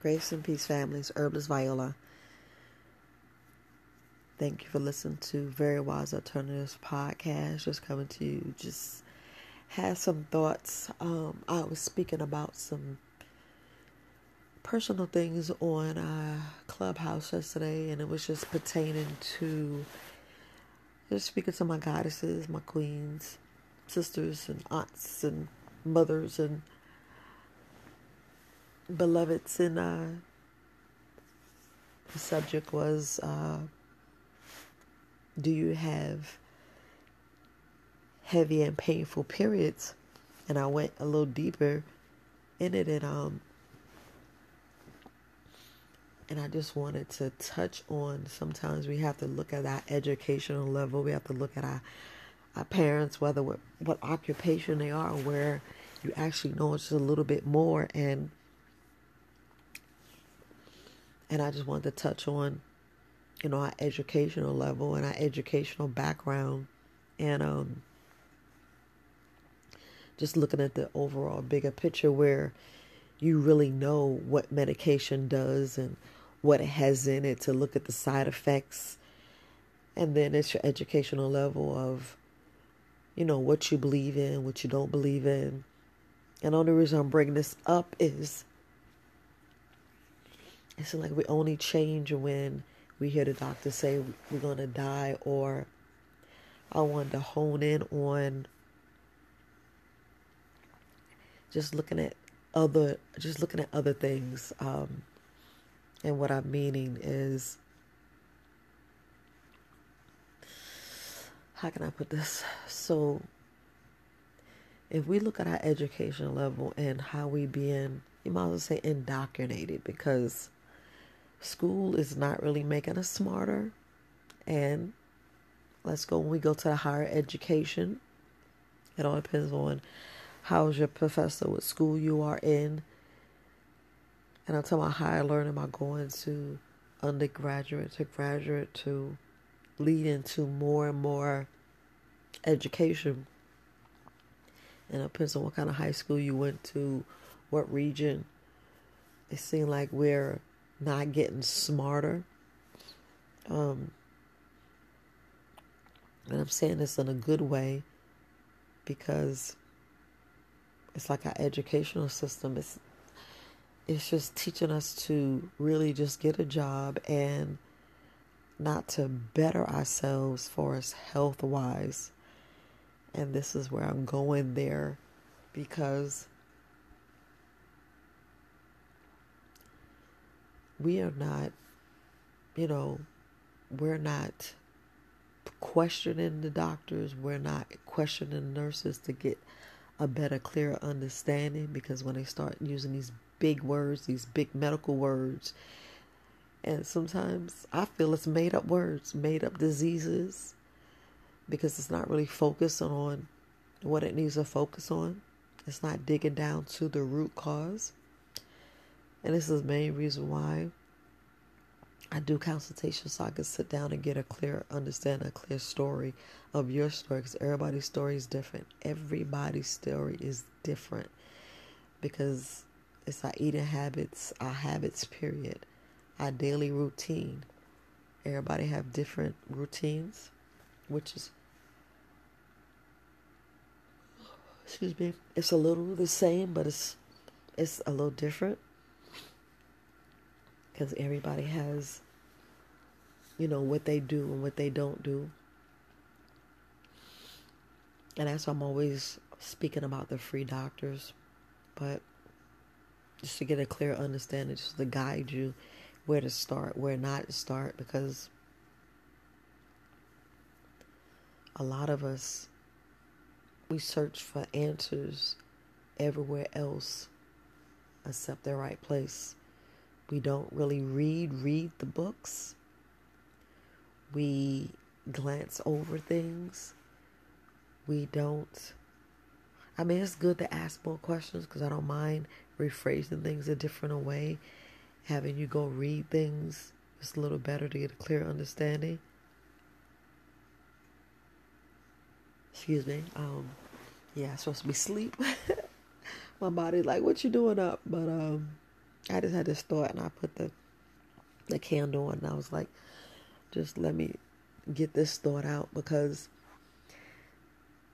Grace and Peace families, Herbalist Viola. Thank you for listening to Very Wise Alternatives podcast. Just coming to you, just had some thoughts. Um, I was speaking about some personal things on uh, Clubhouse yesterday, and it was just pertaining to just speaking to my goddesses, my queens, sisters, and aunts, and mothers, and beloveds. And uh, the subject was uh, Do you have heavy and painful periods? And I went a little deeper in it, and um, and I just wanted to touch on sometimes we have to look at our educational level. We have to look at our our parents, whether what, what occupation they are, where you actually know just a little bit more and and I just wanted to touch on, you know, our educational level and our educational background and um just looking at the overall bigger picture where you really know what medication does and what it has in it to look at the side effects. And then it's your educational level of, you know, what you believe in, what you don't believe in. And the only reason I'm bringing this up is it's like we only change when we hear the doctor say we're going to die, or I wanted to hone in on just looking at other, just looking at other things. Um, and what I'm meaning is, how can I put this? So, if we look at our education level and how we being, you might as well say indoctrinated because school is not really making us smarter. And let's go when we go to the higher education. It all depends on how's your professor, what school you are in, and I'm talking about higher learning, about going to undergraduate to graduate to lead into more and more education. And it depends on what kind of high school you went to, what region. It seems like we're not getting smarter. Um, and I'm saying this in a good way because it's like our educational system is it's just teaching us to really just get a job and not to better ourselves for us health wise. And this is where I'm going there because we are not, you know, we're not questioning the doctors, we're not questioning nurses to get a better, clearer understanding because when they start using these big words, these big medical words. And sometimes I feel it's made up words, made up diseases, because it's not really focusing on what it needs to focus on. It's not digging down to the root cause. And this is the main reason why I do consultations so I can sit down and get a clear understand a clear story of your story because everybody's story is different. Everybody's story is different because it's our eating habits, our habits, period. Our daily routine. Everybody have different routines, which is excuse me, it's a little the same, but it's it's a little different because everybody has you know what they do and what they don't do. And that's why I'm always speaking about the free doctors. But just to get a clear understanding, just to guide you where to start, where not to start, because a lot of us we search for answers everywhere else except the right place. We don't really read read the books. We glance over things. We don't I mean, it's good to ask more questions because I don't mind rephrasing things a different way, having you go read things just a little better to get a clear understanding. Excuse me. Um, yeah, I'm supposed to be asleep. My body like, what you doing up? But um, I just had this thought, and I put the the candle on, and I was like, just let me get this thought out because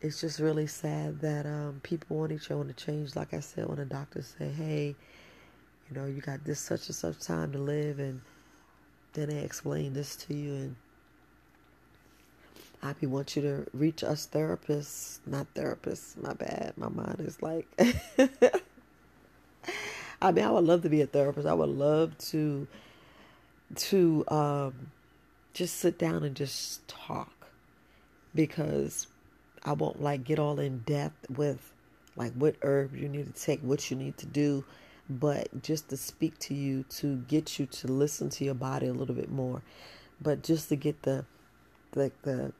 it's just really sad that um, people want each other to change. Like I said, when the doctors say, "Hey, you know, you got this such and such time to live," and then they explain this to you, and I be want you to reach us therapists, not therapists. My bad. My mind is like. I mean, I would love to be a therapist. I would love to to um, just sit down and just talk because I won't like get all in depth with like what herb you need to take, what you need to do, but just to speak to you to get you to listen to your body a little bit more, but just to get the like the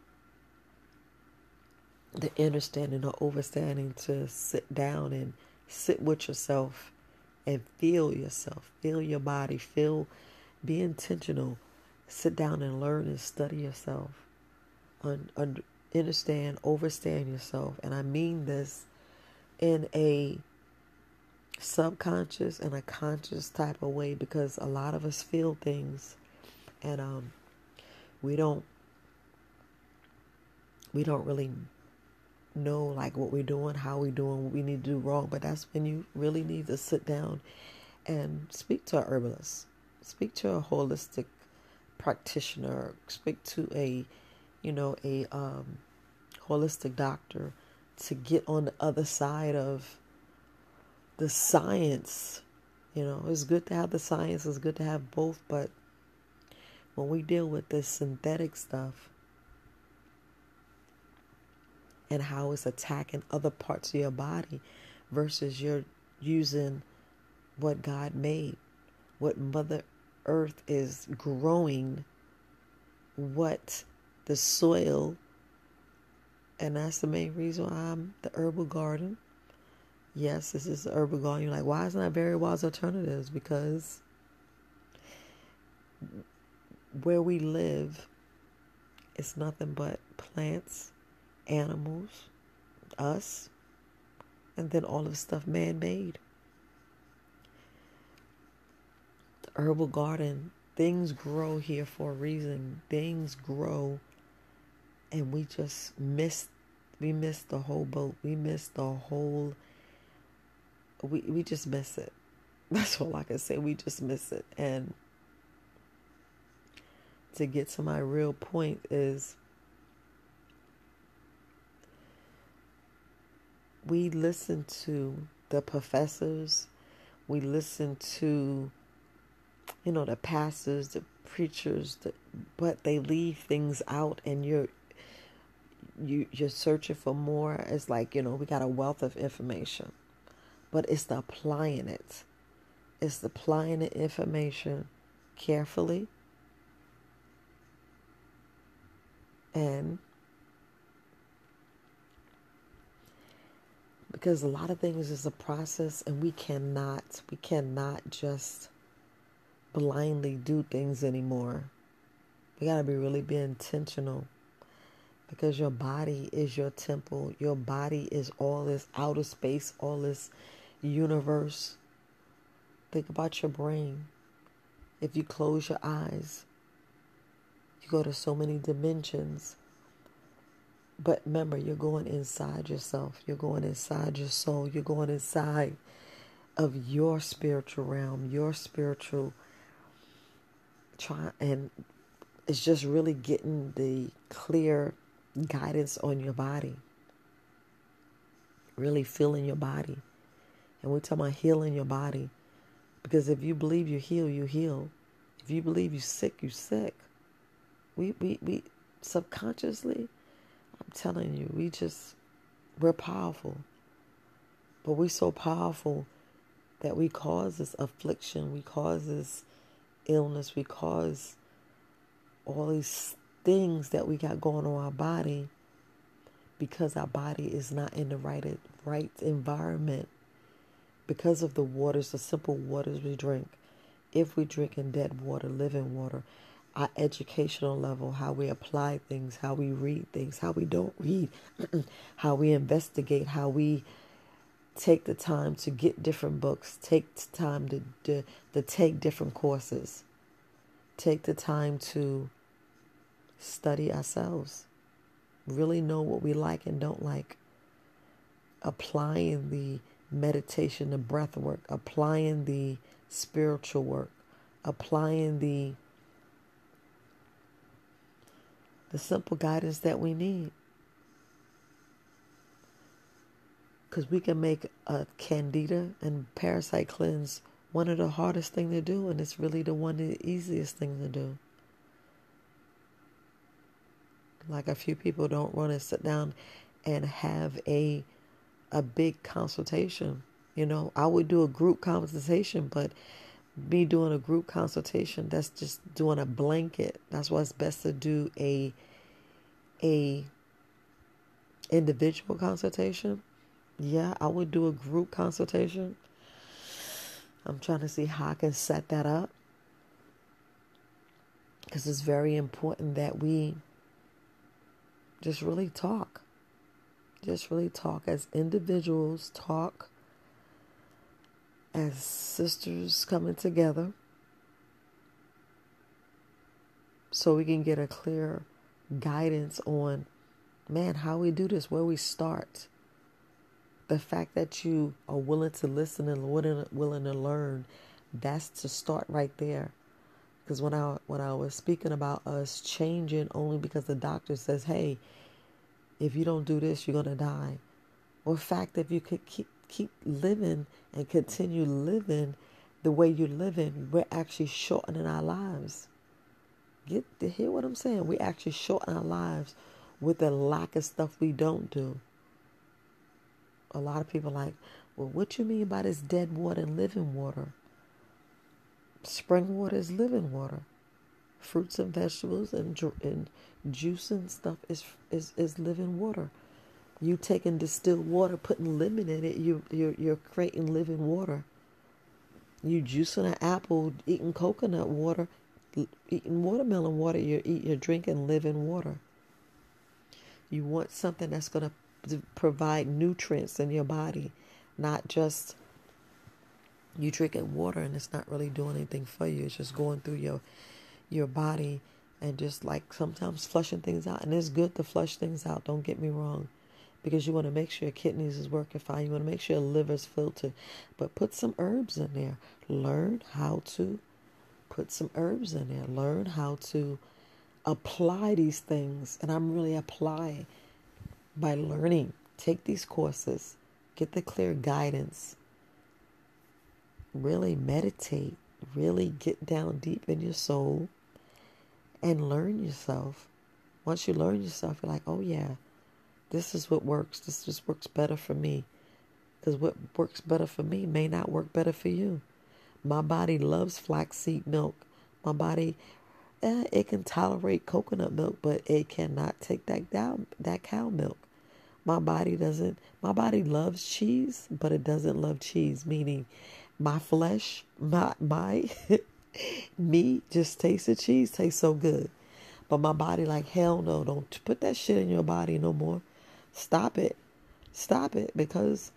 the understanding or overstanding to sit down and sit with yourself and feel yourself, feel your body, feel, be intentional, sit down and learn and study yourself, un, un, understand, overstand yourself. And I mean this in a subconscious and a conscious type of way because a lot of us feel things and um, we don't we don't really know like what we're doing, how we're doing, what we need to do wrong. But that's when you really need to sit down and speak to a herbalist, speak to a holistic practitioner, speak to a, you know, a um, holistic doctor to get on the other side of the science. You know, it's good to have the science, it's good to have both, but when we deal with this synthetic stuff, and how it's attacking other parts of your body versus you're using what God made, what Mother Earth is growing, what the soil, and that's the main reason why I'm the herbal garden. Yes, this is the herbal garden. You're like, why isn't that very wise alternatives? Because where we live, it's nothing but plants animals, us, and then all of the stuff man made. The herbal garden, things grow here for a reason. Things grow, and we just miss. We miss the whole boat. We miss the whole. We we just miss it. That's all I can say. We just miss it. And to get to my real point is we listen to the professors, we listen to, you know, the pastors, the preachers, the, but they leave things out, and you're you you're searching for more. It's like you know we got a wealth of information, but it's the applying it. It's the applying the information carefully and because a lot of things is a process and we cannot we cannot just blindly do things anymore. We got to be really be intentional because your body is your temple. Your body is all this outer space all this universe. Think about your brain. If you close your eyes you go to so many dimensions but remember, you're going inside yourself. You're going inside your soul. You're going inside of your spiritual realm, your spiritual try and it's just really getting the clear guidance on your body. Really feeling your body. And we're talking about healing your body. Because if you believe you heal, you heal. If you believe you're sick, you're sick. We we we subconsciously I'm telling you, we just, we're powerful. But we're so powerful that we cause this affliction, we cause this illness, we cause all these things that we got going on our body because our body is not in the right right environment because of the waters, the simple waters we drink. If we drink in dead water, living water, our educational level, how we apply things, how we read things, how we don't read, how we investigate, how we take the time to get different books, take the time to, to, to take different courses, take the time to study ourselves, really know what we like and don't like, applying the meditation, the breath work, applying the spiritual work, applying the the simple guidance that we need. Because we can make a candida and parasite cleanse one of the hardest thing to do, and it's really the one of the easiest thing to do. Like a few people don't want to sit down and have a a big consultation. You know, I would do a group consultation, but me doing a group consultation, that's just doing a blanket. That's why it's best to do a a individual consultation. Yeah, I would do a group consultation. I'm trying to see how I can set that up. Because it's very important that we just really talk. Just really talk as individuals, talk as sisters coming together so we can get a clear guidance on man how we do this where we start. The fact that you are willing to listen and willing, to learn that's to start right there. Because when I when I was speaking about us changing only because the doctor says hey if you don't do this you're gonna die. Or fact if you could keep keep living and continue living the way you're living, we're actually shortening our lives. Get to hear what I'm saying? We actually shorten our lives with the lack of stuff we don't do. A lot of people like, well, what you mean by this dead water and living water? Spring water is living water. Fruits and vegetables and, and juice and stuff is, is, is living water. You taking distilled water, putting lemon in it, you you're you're creating living water. You juicing an apple, eating coconut water, eating watermelon water, you're eat, you're drinking living water. You want something that's going to provide nutrients in your body, not just you drinking water and it's not really doing anything for you. It's just going through your your body and just like sometimes flushing things out. And it's good to flush things out. Don't get me wrong because you want to make sure your kidneys is working fine. You want to make sure your liver's filtered. But put some herbs in there. Learn how to put some herbs in there. Learn how to apply these things. And I'm really applying by learning. Take these courses. Get the clear guidance. Really meditate. Really get down deep in your soul and learn yourself. Once you learn yourself, you're like, oh yeah this is what works. This just works better for me. Because what works better for me may not work better for you. My body loves flaxseed milk. My body, eh, it can tolerate coconut milk, but it cannot take that down, that cow milk. My body doesn't. My body loves cheese, but it doesn't love cheese. Meaning, my flesh, my my me just tastes the cheese tastes so good, but my body like hell no. Don't put that shit in your body no more. Stop it. Stop it because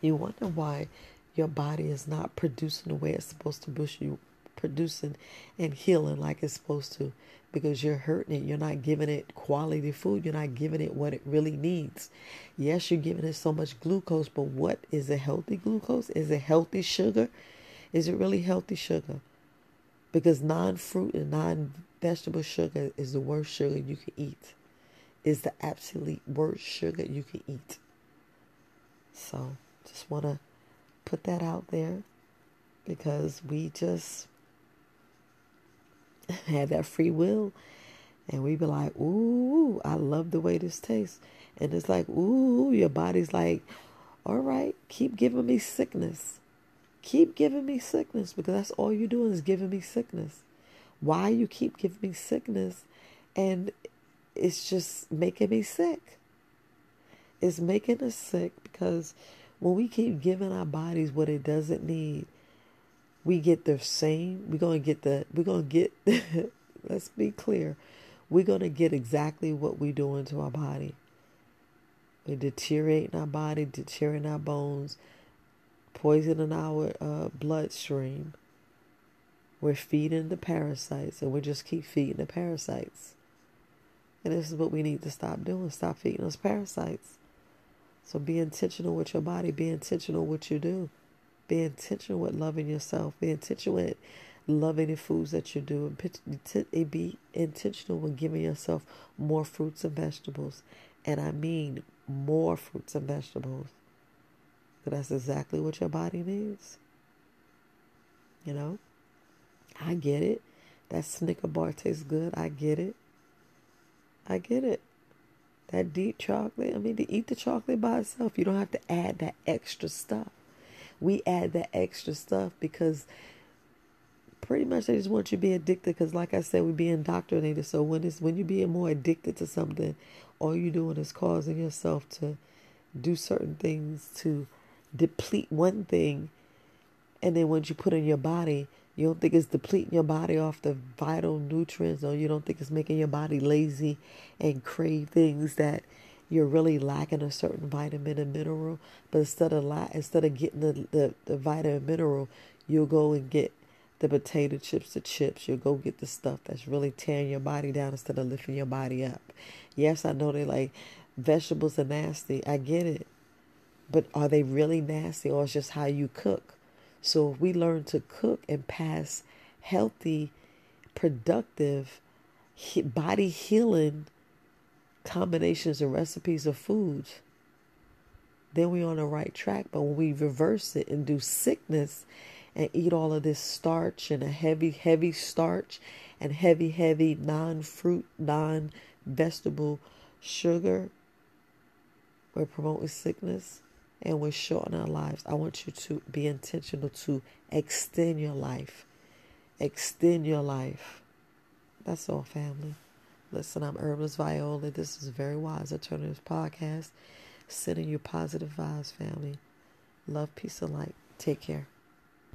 you wonder why your body is not producing the way it's supposed to push you producing and healing like it's supposed to because you're hurting it. You're not giving it quality food. You're not giving it what it really needs. Yes, you're giving it so much glucose, but what is a healthy glucose? Is it healthy sugar? Is it really healthy sugar? Because non fruit and non vegetable sugar is the worst sugar you can eat is the absolute worst sugar you can eat. So just want to put that out there because we just have that free will and we be like, ooh, I love the way this tastes. And it's like, ooh, your body's like, all right, keep giving me sickness. Keep giving me sickness because that's all you're doing is giving me sickness. Why you keep giving me sickness and it's just making me sick. It's making us sick because when we keep giving our bodies what it doesn't need, we get the same. We're gonna get the. We're gonna get. let's be clear. We're gonna get exactly what we do into our body. We're deteriorating our body, deteriorating our bones, poisoning our uh, bloodstream. We're feeding the parasites, and we just keep feeding the parasites. And this is what we need to stop doing stop feeding those parasites. So be intentional with your body, be intentional with what you do, be intentional with loving yourself, be intentional with loving the foods that you do, and be intentional with giving yourself more fruits and vegetables. And I mean more fruits and vegetables. That's exactly what your body needs. You know? I get it. That Snicker bar tastes good. I get it. I get it. That deep chocolate, I mean, to eat the chocolate by itself, you don't have to add that extra stuff. We add that extra stuff because pretty much they just want you to be addicted because like i said we be indoctrinated so when it's when you're being more addicted to something all you're doing is causing yourself to do certain things to deplete one thing and then once you put in your body you don't think it's depleting your body off the vital nutrients or you don't think it's making your body lazy and crave things that you're really lacking a certain vitamin and mineral but instead of la- instead of getting the, the, the vitamin mineral you'll go and get the potato chips, the chips. You'll go get the stuff that's really tearing your body down instead of lifting your body up. Yes, I know they like vegetables are nasty. I get it. But are they really nasty or it's just how you cook? So if we learn to cook and pass healthy, productive, body healing combinations and recipes of foods, then we're on the right track. But when we reverse it and do sickness and eat all of this starch and a heavy, heavy starch and heavy, heavy non fruit, non vegetable sugar, we're promoting sickness and we're shortening our lives. I want you to be intentional to extend your life. Extend your life. That's all, family. Listen, I'm Herbalist Viola. This is Very Wise Alternatives Podcast. Sending you positive vibes, family. Love, peace, and light. Take care.